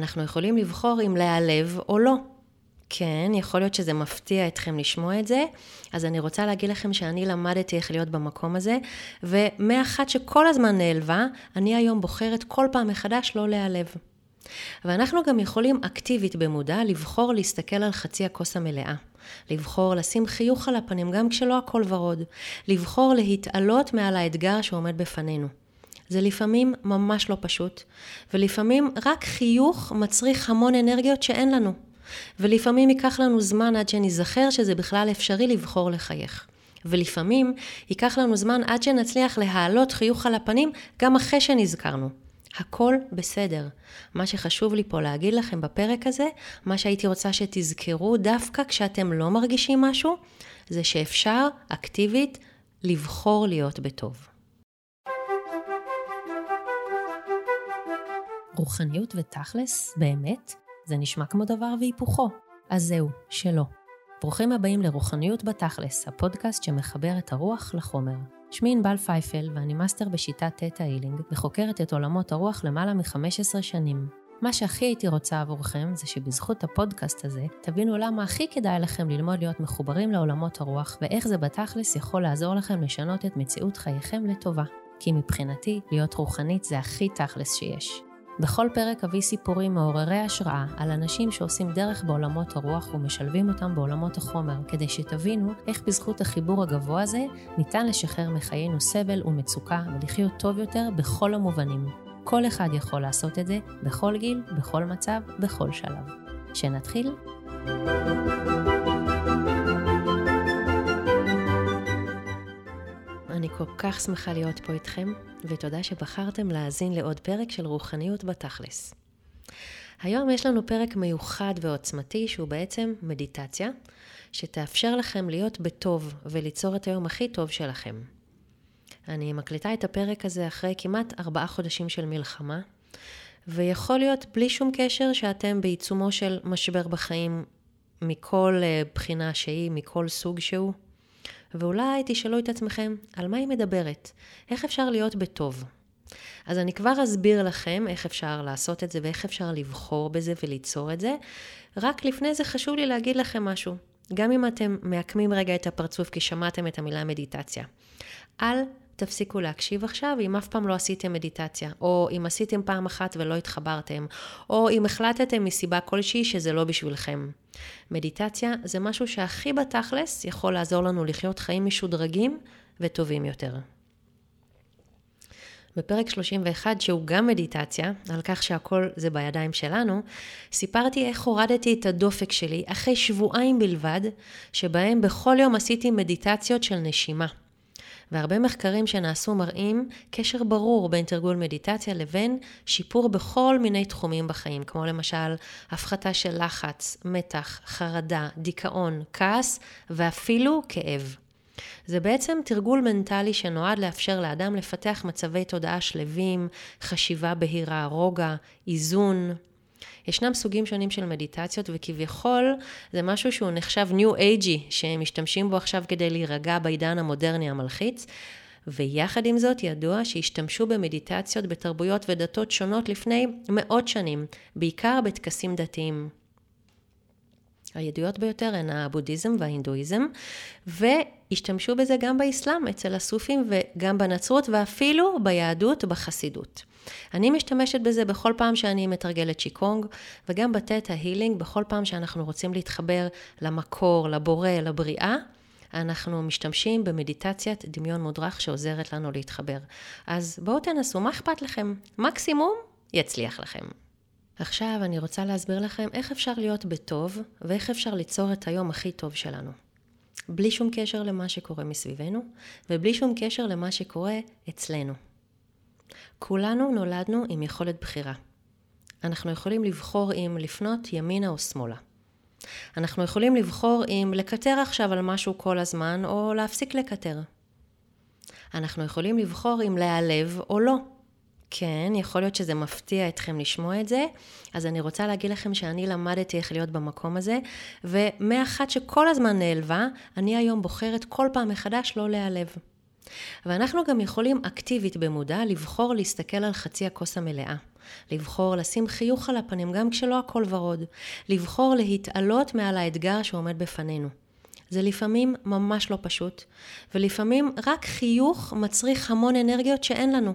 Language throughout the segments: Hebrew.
אנחנו יכולים לבחור אם להיעלב או לא. כן, יכול להיות שזה מפתיע אתכם לשמוע את זה, אז אני רוצה להגיד לכם שאני למדתי איך להיות במקום הזה, ומאחת שכל הזמן נעלבה, אני היום בוחרת כל פעם מחדש לא להיעלב. ואנחנו גם יכולים אקטיבית במודע לבחור להסתכל על חצי הכוס המלאה. לבחור לשים חיוך על הפנים גם כשלא הכל ורוד. לבחור להתעלות מעל האתגר שעומד בפנינו. זה לפעמים ממש לא פשוט, ולפעמים רק חיוך מצריך המון אנרגיות שאין לנו. ולפעמים ייקח לנו זמן עד שניזכר שזה בכלל אפשרי לבחור לחייך. ולפעמים ייקח לנו זמן עד שנצליח להעלות חיוך על הפנים גם אחרי שנזכרנו. הכל בסדר. מה שחשוב לי פה להגיד לכם בפרק הזה, מה שהייתי רוצה שתזכרו דווקא כשאתם לא מרגישים משהו, זה שאפשר אקטיבית לבחור להיות בטוב. רוחניות ותכלס, באמת, זה נשמע כמו דבר והיפוכו. אז זהו, שלא. ברוכים הבאים לרוחניות בתכלס, הפודקאסט שמחבר את הרוח לחומר. שמי ענבל פייפל ואני מאסטר בשיטת תטא הילינג וחוקרת את עולמות הרוח למעלה מ-15 שנים. מה שהכי הייתי רוצה עבורכם זה שבזכות הפודקאסט הזה תבינו למה הכי כדאי לכם ללמוד להיות מחוברים לעולמות הרוח ואיך זה בתכלס יכול לעזור לכם לשנות את מציאות חייכם לטובה. כי מבחינתי, להיות רוחנית זה הכי תכלס שיש. בכל פרק אביא סיפורים מעוררי השראה על אנשים שעושים דרך בעולמות הרוח ומשלבים אותם בעולמות החומר, כדי שתבינו איך בזכות החיבור הגבוה הזה ניתן לשחרר מחיינו סבל ומצוקה ולחיות טוב יותר בכל המובנים. כל אחד יכול לעשות את זה, בכל גיל, בכל מצב, בכל שלב. שנתחיל? אני כל כך שמחה להיות פה איתכם, ותודה שבחרתם להאזין לעוד פרק של רוחניות בתכלס. היום יש לנו פרק מיוחד ועוצמתי שהוא בעצם מדיטציה, שתאפשר לכם להיות בטוב וליצור את היום הכי טוב שלכם. אני מקליטה את הפרק הזה אחרי כמעט ארבעה חודשים של מלחמה, ויכול להיות בלי שום קשר שאתם בעיצומו של משבר בחיים מכל אה, בחינה שהיא, מכל סוג שהוא. ואולי תשאלו את עצמכם, על מה היא מדברת? איך אפשר להיות בטוב? אז אני כבר אסביר לכם איך אפשר לעשות את זה ואיך אפשר לבחור בזה וליצור את זה. רק לפני זה חשוב לי להגיד לכם משהו. גם אם אתם מעקמים רגע את הפרצוף כי שמעתם את המילה מדיטציה. אל תפסיקו להקשיב עכשיו אם אף פעם לא עשיתם מדיטציה, או אם עשיתם פעם אחת ולא התחברתם, או אם החלטתם מסיבה כלשהי שזה לא בשבילכם. מדיטציה זה משהו שהכי בתכלס יכול לעזור לנו לחיות חיים משודרגים וטובים יותר. בפרק 31, שהוא גם מדיטציה, על כך שהכל זה בידיים שלנו, סיפרתי איך הורדתי את הדופק שלי אחרי שבועיים בלבד, שבהם בכל יום עשיתי מדיטציות של נשימה. והרבה מחקרים שנעשו מראים קשר ברור בין תרגול מדיטציה לבין שיפור בכל מיני תחומים בחיים, כמו למשל הפחתה של לחץ, מתח, חרדה, דיכאון, כעס ואפילו כאב. זה בעצם תרגול מנטלי שנועד לאפשר לאדם לפתח מצבי תודעה שלווים, חשיבה בהירה, רוגע, איזון, ישנם סוגים שונים של מדיטציות, וכביכול זה משהו שהוא נחשב ניו אייג'י, שהם משתמשים בו עכשיו כדי להירגע בעידן המודרני המלחיץ. ויחד עם זאת ידוע שהשתמשו במדיטציות בתרבויות ודתות שונות לפני מאות שנים, בעיקר בטקסים דתיים. הידועות ביותר הן הבודהיזם וההינדואיזם, והשתמשו בזה גם באסלאם, אצל הסופים וגם בנצרות, ואפילו ביהדות בחסידות. אני משתמשת בזה בכל פעם שאני מתרגלת שיקונג, וגם בתטא הילינג, בכל פעם שאנחנו רוצים להתחבר למקור, לבורא, לבריאה. אנחנו משתמשים במדיטציית דמיון מודרך שעוזרת לנו להתחבר. אז בואו תנסו, מה אכפת לכם? מקסימום יצליח לכם. עכשיו אני רוצה להסביר לכם איך אפשר להיות בטוב ואיך אפשר ליצור את היום הכי טוב שלנו. בלי שום קשר למה שקורה מסביבנו ובלי שום קשר למה שקורה אצלנו. כולנו נולדנו עם יכולת בחירה. אנחנו יכולים לבחור אם לפנות ימינה או שמאלה. אנחנו יכולים לבחור אם לקטר עכשיו על משהו כל הזמן או להפסיק לקטר. אנחנו יכולים לבחור אם להיעלב או לא. כן, יכול להיות שזה מפתיע אתכם לשמוע את זה, אז אני רוצה להגיד לכם שאני למדתי איך להיות במקום הזה, ומאחת שכל הזמן נעלבה, אני היום בוחרת כל פעם מחדש לא להיעלב. ואנחנו גם יכולים אקטיבית במודע לבחור להסתכל על חצי הכוס המלאה. לבחור לשים חיוך על הפנים גם כשלא הכל ורוד. לבחור להתעלות מעל האתגר שעומד בפנינו. זה לפעמים ממש לא פשוט, ולפעמים רק חיוך מצריך המון אנרגיות שאין לנו.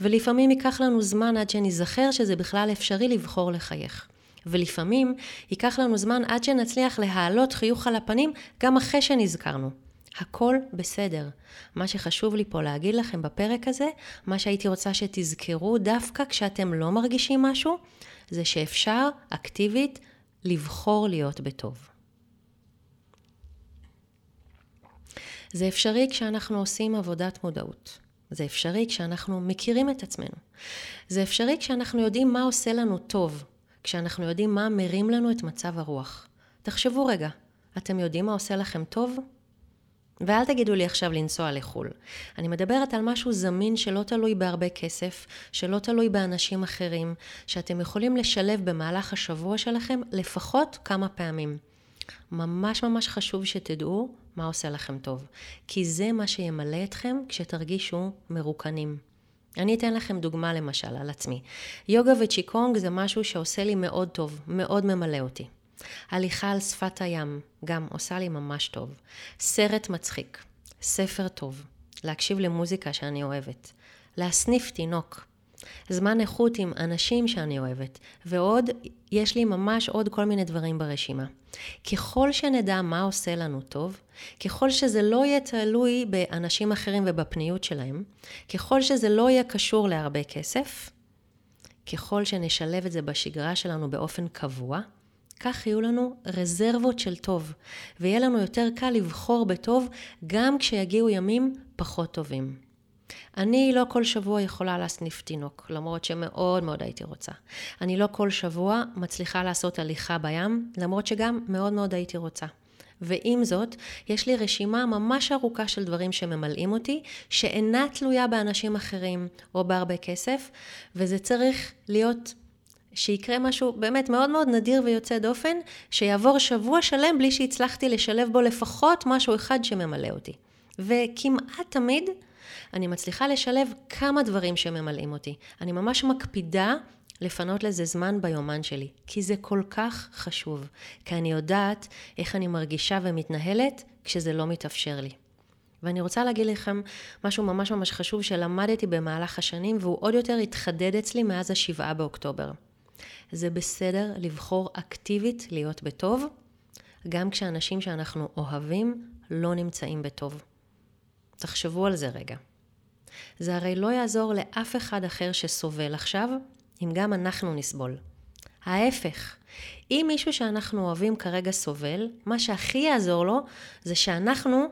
ולפעמים ייקח לנו זמן עד שניזכר שזה בכלל אפשרי לבחור לחייך. ולפעמים ייקח לנו זמן עד שנצליח להעלות חיוך על הפנים גם אחרי שנזכרנו. הכל בסדר. מה שחשוב לי פה להגיד לכם בפרק הזה, מה שהייתי רוצה שתזכרו דווקא כשאתם לא מרגישים משהו, זה שאפשר אקטיבית לבחור להיות בטוב. זה אפשרי כשאנחנו עושים עבודת מודעות. זה אפשרי כשאנחנו מכירים את עצמנו. זה אפשרי כשאנחנו יודעים מה עושה לנו טוב, כשאנחנו יודעים מה מרים לנו את מצב הרוח. תחשבו רגע, אתם יודעים מה עושה לכם טוב? ואל תגידו לי עכשיו לנסוע לחו"ל. אני מדברת על משהו זמין שלא תלוי בהרבה כסף, שלא תלוי באנשים אחרים, שאתם יכולים לשלב במהלך השבוע שלכם לפחות כמה פעמים. ממש ממש חשוב שתדעו מה עושה לכם טוב, כי זה מה שימלא אתכם כשתרגישו מרוקנים. אני אתן לכם דוגמה למשל על עצמי. יוגה וצ'יקונג זה משהו שעושה לי מאוד טוב, מאוד ממלא אותי. הליכה על שפת הים, גם עושה לי ממש טוב. סרט מצחיק, ספר טוב, להקשיב למוזיקה שאני אוהבת, להסניף תינוק, זמן איכות עם אנשים שאני אוהבת, ועוד, יש לי ממש עוד כל מיני דברים ברשימה. ככל שנדע מה עושה לנו טוב, ככל שזה לא יהיה תלוי באנשים אחרים ובפניות שלהם, ככל שזה לא יהיה קשור להרבה כסף, ככל שנשלב את זה בשגרה שלנו באופן קבוע, כך יהיו לנו רזרבות של טוב, ויהיה לנו יותר קל לבחור בטוב גם כשיגיעו ימים פחות טובים. אני לא כל שבוע יכולה להסניף תינוק, למרות שמאוד מאוד הייתי רוצה. אני לא כל שבוע מצליחה לעשות הליכה בים, למרות שגם מאוד מאוד הייתי רוצה. ועם זאת, יש לי רשימה ממש ארוכה של דברים שממלאים אותי, שאינה תלויה באנשים אחרים או בהרבה כסף, וזה צריך להיות שיקרה משהו באמת מאוד מאוד נדיר ויוצא דופן, שיעבור שבוע שלם בלי שהצלחתי לשלב בו לפחות משהו אחד שממלא אותי. וכמעט תמיד אני מצליחה לשלב כמה דברים שממלאים אותי. אני ממש מקפידה לפנות לזה זמן ביומן שלי, כי זה כל כך חשוב, כי אני יודעת איך אני מרגישה ומתנהלת כשזה לא מתאפשר לי. ואני רוצה להגיד לכם משהו ממש ממש חשוב שלמדתי במהלך השנים והוא עוד יותר התחדד אצלי מאז השבעה באוקטובר. זה בסדר לבחור אקטיבית להיות בטוב, גם כשאנשים שאנחנו אוהבים לא נמצאים בטוב. תחשבו על זה רגע. זה הרי לא יעזור לאף אחד אחר שסובל עכשיו, אם גם אנחנו נסבול. ההפך, אם מישהו שאנחנו אוהבים כרגע סובל, מה שהכי יעזור לו זה שאנחנו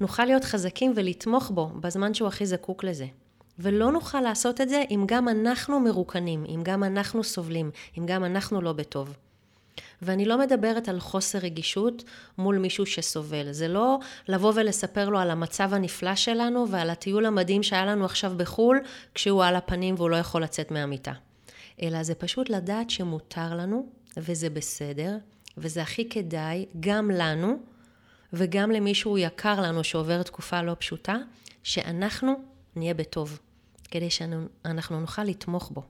נוכל להיות חזקים ולתמוך בו בזמן שהוא הכי זקוק לזה. ולא נוכל לעשות את זה אם גם אנחנו מרוקנים, אם גם אנחנו סובלים, אם גם אנחנו לא בטוב. ואני לא מדברת על חוסר רגישות מול מישהו שסובל. זה לא לבוא ולספר לו על המצב הנפלא שלנו ועל הטיול המדהים שהיה לנו עכשיו בחו"ל, כשהוא על הפנים והוא לא יכול לצאת מהמיטה. אלא זה פשוט לדעת שמותר לנו, וזה בסדר, וזה הכי כדאי גם לנו, וגם למישהו יקר לנו שעובר תקופה לא פשוטה, שאנחנו נהיה בטוב, כדי שאנחנו נוכל לתמוך בו.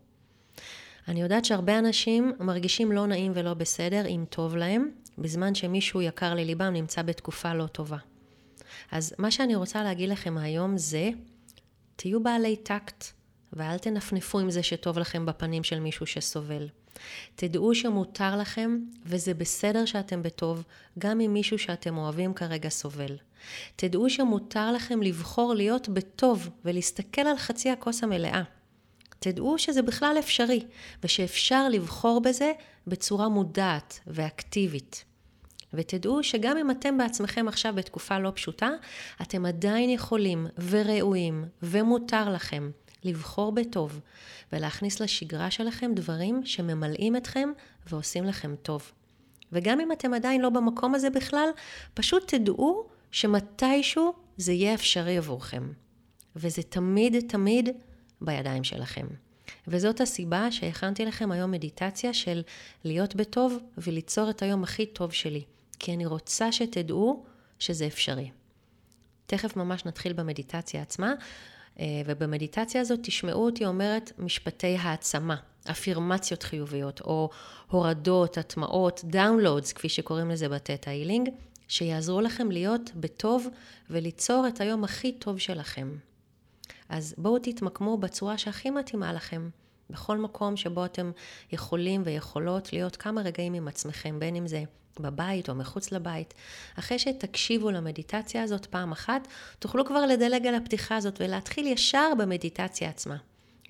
אני יודעת שהרבה אנשים מרגישים לא נעים ולא בסדר אם טוב להם, בזמן שמישהו יקר לליבם נמצא בתקופה לא טובה. אז מה שאני רוצה להגיד לכם היום זה, תהיו בעלי טקט, ואל תנפנפו עם זה שטוב לכם בפנים של מישהו שסובל. תדעו שמותר לכם, וזה בסדר שאתם בטוב, גם אם מישהו שאתם אוהבים כרגע סובל. תדעו שמותר לכם לבחור להיות בטוב ולהסתכל על חצי הכוס המלאה. תדעו שזה בכלל אפשרי, ושאפשר לבחור בזה בצורה מודעת ואקטיבית. ותדעו שגם אם אתם בעצמכם עכשיו בתקופה לא פשוטה, אתם עדיין יכולים וראויים ומותר לכם לבחור בטוב ולהכניס לשגרה שלכם דברים שממלאים אתכם ועושים לכם טוב. וגם אם אתם עדיין לא במקום הזה בכלל, פשוט תדעו שמתישהו זה יהיה אפשרי עבורכם. וזה תמיד תמיד בידיים שלכם. וזאת הסיבה שהכנתי לכם היום מדיטציה של להיות בטוב וליצור את היום הכי טוב שלי. כי אני רוצה שתדעו שזה אפשרי. תכף ממש נתחיל במדיטציה עצמה, ובמדיטציה הזאת תשמעו אותי אומרת משפטי העצמה, אפירמציות חיוביות, או הורדות, הטמעות, downloads, כפי שקוראים לזה בתטא הילינג, שיעזרו לכם להיות בטוב וליצור את היום הכי טוב שלכם. אז בואו תתמקמו בצורה שהכי מתאימה לכם. בכל מקום שבו אתם יכולים ויכולות להיות כמה רגעים עם עצמכם, בין אם זה בבית או מחוץ לבית. אחרי שתקשיבו למדיטציה הזאת פעם אחת, תוכלו כבר לדלג על הפתיחה הזאת ולהתחיל ישר במדיטציה עצמה.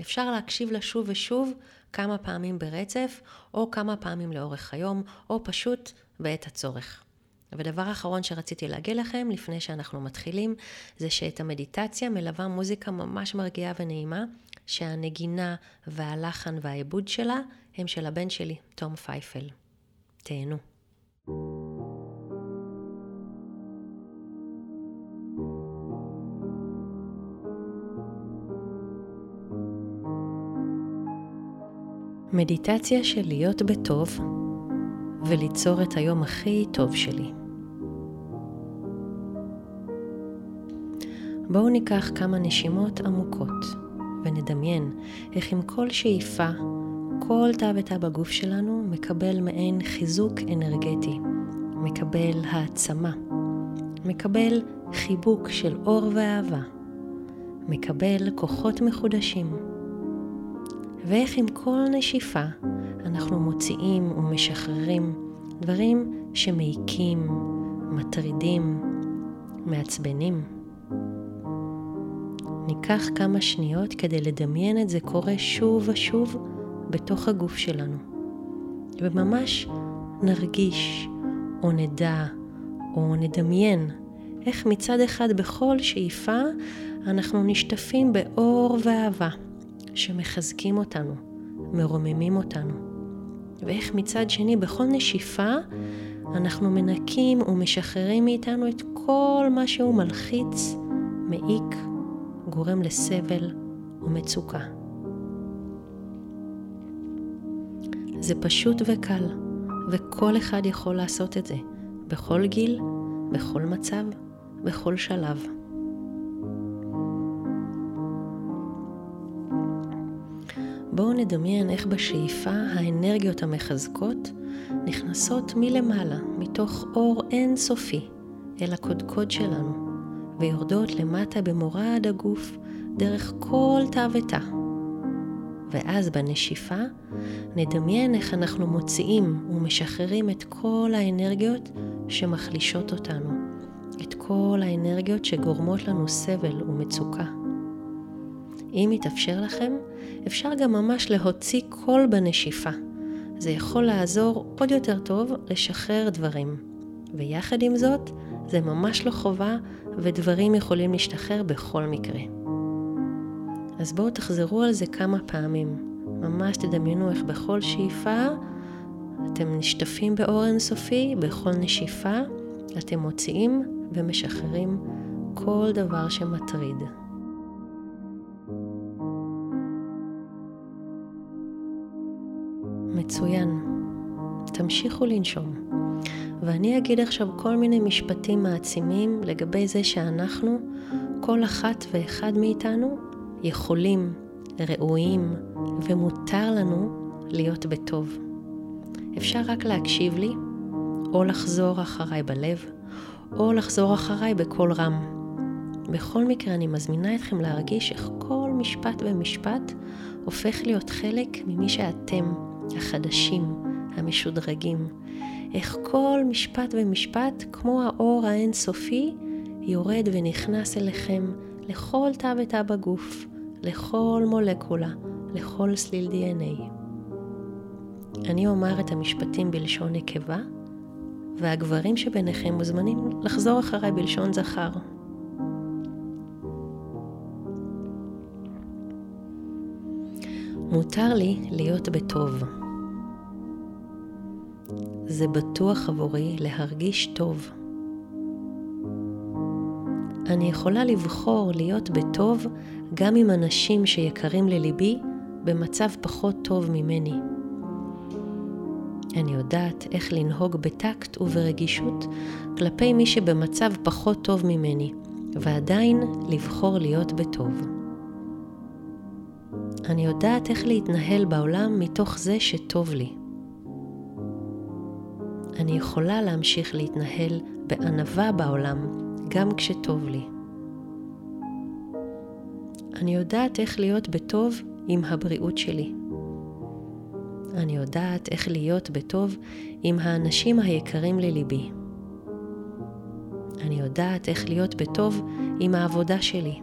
אפשר להקשיב לה שוב ושוב כמה פעמים ברצף, או כמה פעמים לאורך היום, או פשוט בעת הצורך. ודבר אחרון שרציתי להגיד לכם לפני שאנחנו מתחילים, זה שאת המדיטציה מלווה מוזיקה ממש מרגיעה ונעימה, שהנגינה והלחן והעיבוד שלה הם של הבן שלי, תום פייפל. תהנו. מדיטציה של להיות בטוב וליצור את היום הכי טוב שלי. בואו ניקח כמה נשימות עמוקות ונדמיין איך עם כל שאיפה, כל תא ותא בגוף שלנו מקבל מעין חיזוק אנרגטי, מקבל העצמה, מקבל חיבוק של אור ואהבה, מקבל כוחות מחודשים. ואיך עם כל נשיפה אנחנו מוציאים ומשחררים דברים שמעיקים, מטרידים, מעצבנים. ניקח כמה שניות כדי לדמיין את זה קורה שוב ושוב בתוך הגוף שלנו. וממש נרגיש, או נדע, או נדמיין איך מצד אחד בכל שאיפה אנחנו נשטפים באור ואהבה. שמחזקים אותנו, מרוממים אותנו. ואיך מצד שני, בכל נשיפה, אנחנו מנקים ומשחררים מאיתנו את כל מה שהוא מלחיץ, מעיק, גורם לסבל ומצוקה. זה פשוט וקל, וכל אחד יכול לעשות את זה, בכל גיל, בכל מצב, בכל שלב. בואו נדמיין איך בשאיפה האנרגיות המחזקות נכנסות מלמעלה, מתוך אור אינסופי, אל הקודקוד שלנו, ויורדות למטה במורד הגוף, דרך כל תא ותא. ואז בנשיפה נדמיין איך אנחנו מוציאים ומשחררים את כל האנרגיות שמחלישות אותנו, את כל האנרגיות שגורמות לנו סבל ומצוקה. אם יתאפשר לכם, אפשר גם ממש להוציא קול בנשיפה. זה יכול לעזור עוד יותר טוב לשחרר דברים. ויחד עם זאת, זה ממש לא חובה ודברים יכולים להשתחרר בכל מקרה. אז בואו תחזרו על זה כמה פעמים. ממש תדמיינו איך בכל שאיפה אתם נשטפים באור אינסופי, בכל נשיפה אתם מוציאים ומשחררים כל דבר שמטריד. מצוין. תמשיכו לנשום. ואני אגיד עכשיו כל מיני משפטים מעצימים לגבי זה שאנחנו, כל אחת ואחד מאיתנו, יכולים, ראויים ומותר לנו להיות בטוב. אפשר רק להקשיב לי, או לחזור אחריי בלב, או לחזור אחריי בקול רם. בכל מקרה אני מזמינה אתכם להרגיש איך כל משפט ומשפט הופך להיות חלק ממי שאתם, החדשים, המשודרגים. איך כל משפט ומשפט, כמו האור האינסופי, יורד ונכנס אליכם לכל תא ותא בגוף, לכל מולקולה, לכל סליל DNA. אני אומר את המשפטים בלשון נקבה, והגברים שביניכם מוזמנים לחזור אחריי בלשון זכר. מותר לי להיות בטוב. זה בטוח עבורי להרגיש טוב. אני יכולה לבחור להיות בטוב גם עם אנשים שיקרים לליבי במצב פחות טוב ממני. אני יודעת איך לנהוג בטקט וברגישות כלפי מי שבמצב פחות טוב ממני, ועדיין לבחור להיות בטוב. אני יודעת איך להתנהל בעולם מתוך זה שטוב לי. אני יכולה להמשיך להתנהל בענווה בעולם גם כשטוב לי. אני יודעת איך להיות בטוב עם הבריאות שלי. אני יודעת איך להיות בטוב עם האנשים היקרים לליבי. אני יודעת איך להיות בטוב עם העבודה שלי.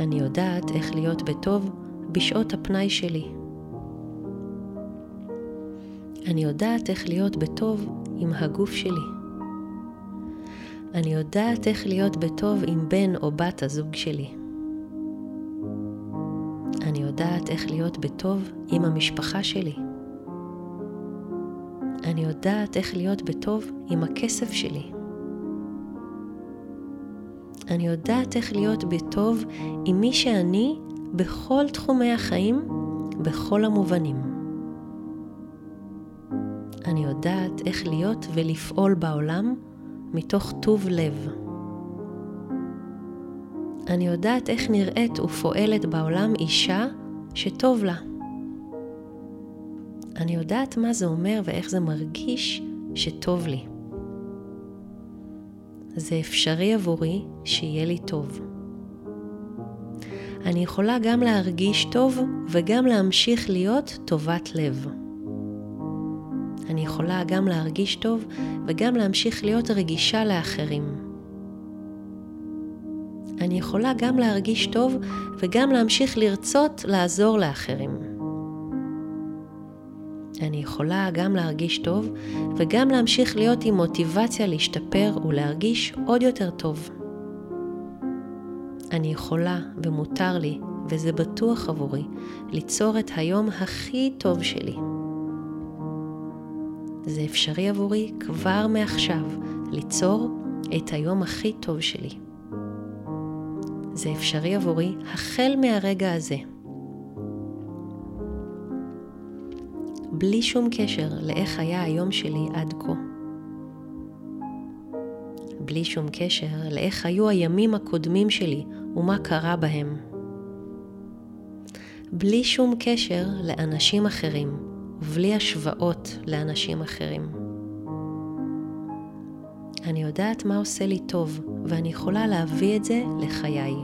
אני יודעת איך להיות בטוב בשעות הפנאי שלי. אני יודעת איך להיות בטוב עם הגוף שלי. אני יודעת איך להיות בטוב עם בן או בת הזוג שלי. אני יודעת איך להיות בטוב עם המשפחה שלי. אני יודעת איך להיות בטוב עם הכסף שלי. אני יודעת איך להיות בטוב עם מי שאני בכל תחומי החיים, בכל המובנים. אני יודעת איך להיות ולפעול בעולם מתוך טוב לב. אני יודעת איך נראית ופועלת בעולם אישה שטוב לה. אני יודעת מה זה אומר ואיך זה מרגיש שטוב לי. זה אפשרי עבורי שיהיה לי טוב. אני יכולה גם להרגיש טוב וגם להמשיך להיות טובת לב. אני יכולה גם להרגיש טוב וגם להמשיך להיות רגישה לאחרים. אני יכולה גם להרגיש טוב וגם להמשיך לרצות לעזור לאחרים. אני יכולה גם להרגיש טוב וגם להמשיך להיות עם מוטיבציה להשתפר ולהרגיש עוד יותר טוב. אני יכולה ומותר לי, וזה בטוח עבורי, ליצור את היום הכי טוב שלי. זה אפשרי עבורי כבר מעכשיו ליצור את היום הכי טוב שלי. זה אפשרי עבורי החל מהרגע הזה. בלי שום קשר לאיך היה היום שלי עד כה. בלי שום קשר לאיך היו הימים הקודמים שלי ומה קרה בהם. בלי שום קשר לאנשים אחרים ובלי השוואות לאנשים אחרים. אני יודעת מה עושה לי טוב ואני יכולה להביא את זה לחיי.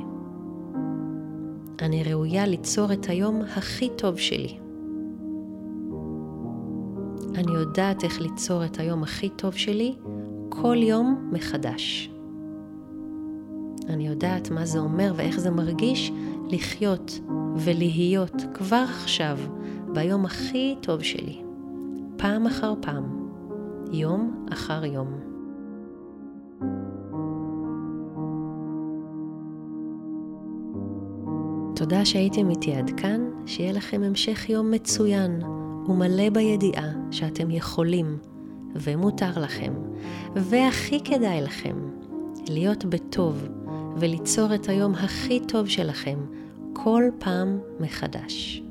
אני ראויה ליצור את היום הכי טוב שלי. אני יודעת איך ליצור את היום הכי טוב שלי כל יום מחדש. אני יודעת מה זה אומר ואיך זה מרגיש לחיות ולהיות כבר עכשיו ביום הכי טוב שלי, פעם אחר פעם, יום אחר יום. תודה שהייתם איתי עד כאן, שיהיה לכם המשך יום מצוין. ומלא בידיעה שאתם יכולים ומותר לכם, והכי כדאי לכם, להיות בטוב וליצור את היום הכי טוב שלכם כל פעם מחדש.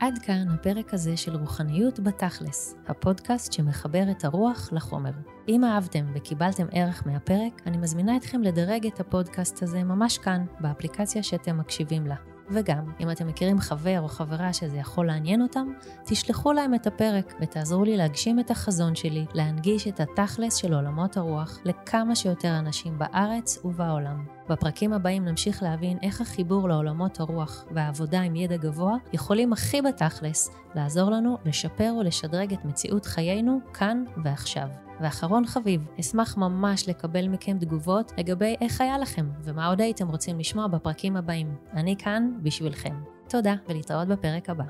עד כאן הפרק הזה של רוחניות בתכלס, הפודקאסט שמחבר את הרוח לחומר. אם אהבתם וקיבלתם ערך מהפרק, אני מזמינה אתכם לדרג את הפודקאסט הזה ממש כאן, באפליקציה שאתם מקשיבים לה. וגם, אם אתם מכירים חבר או חברה שזה יכול לעניין אותם, תשלחו להם את הפרק ותעזרו לי להגשים את החזון שלי, להנגיש את התכלס של עולמות הרוח לכמה שיותר אנשים בארץ ובעולם. בפרקים הבאים נמשיך להבין איך החיבור לעולמות הרוח והעבודה עם ידע גבוה יכולים הכי בתכלס לעזור לנו לשפר ולשדרג את מציאות חיינו כאן ועכשיו. ואחרון חביב, אשמח ממש לקבל מכם תגובות לגבי איך היה לכם ומה עוד הייתם רוצים לשמוע בפרקים הבאים. אני כאן בשבילכם. תודה ולהתראות בפרק הבא.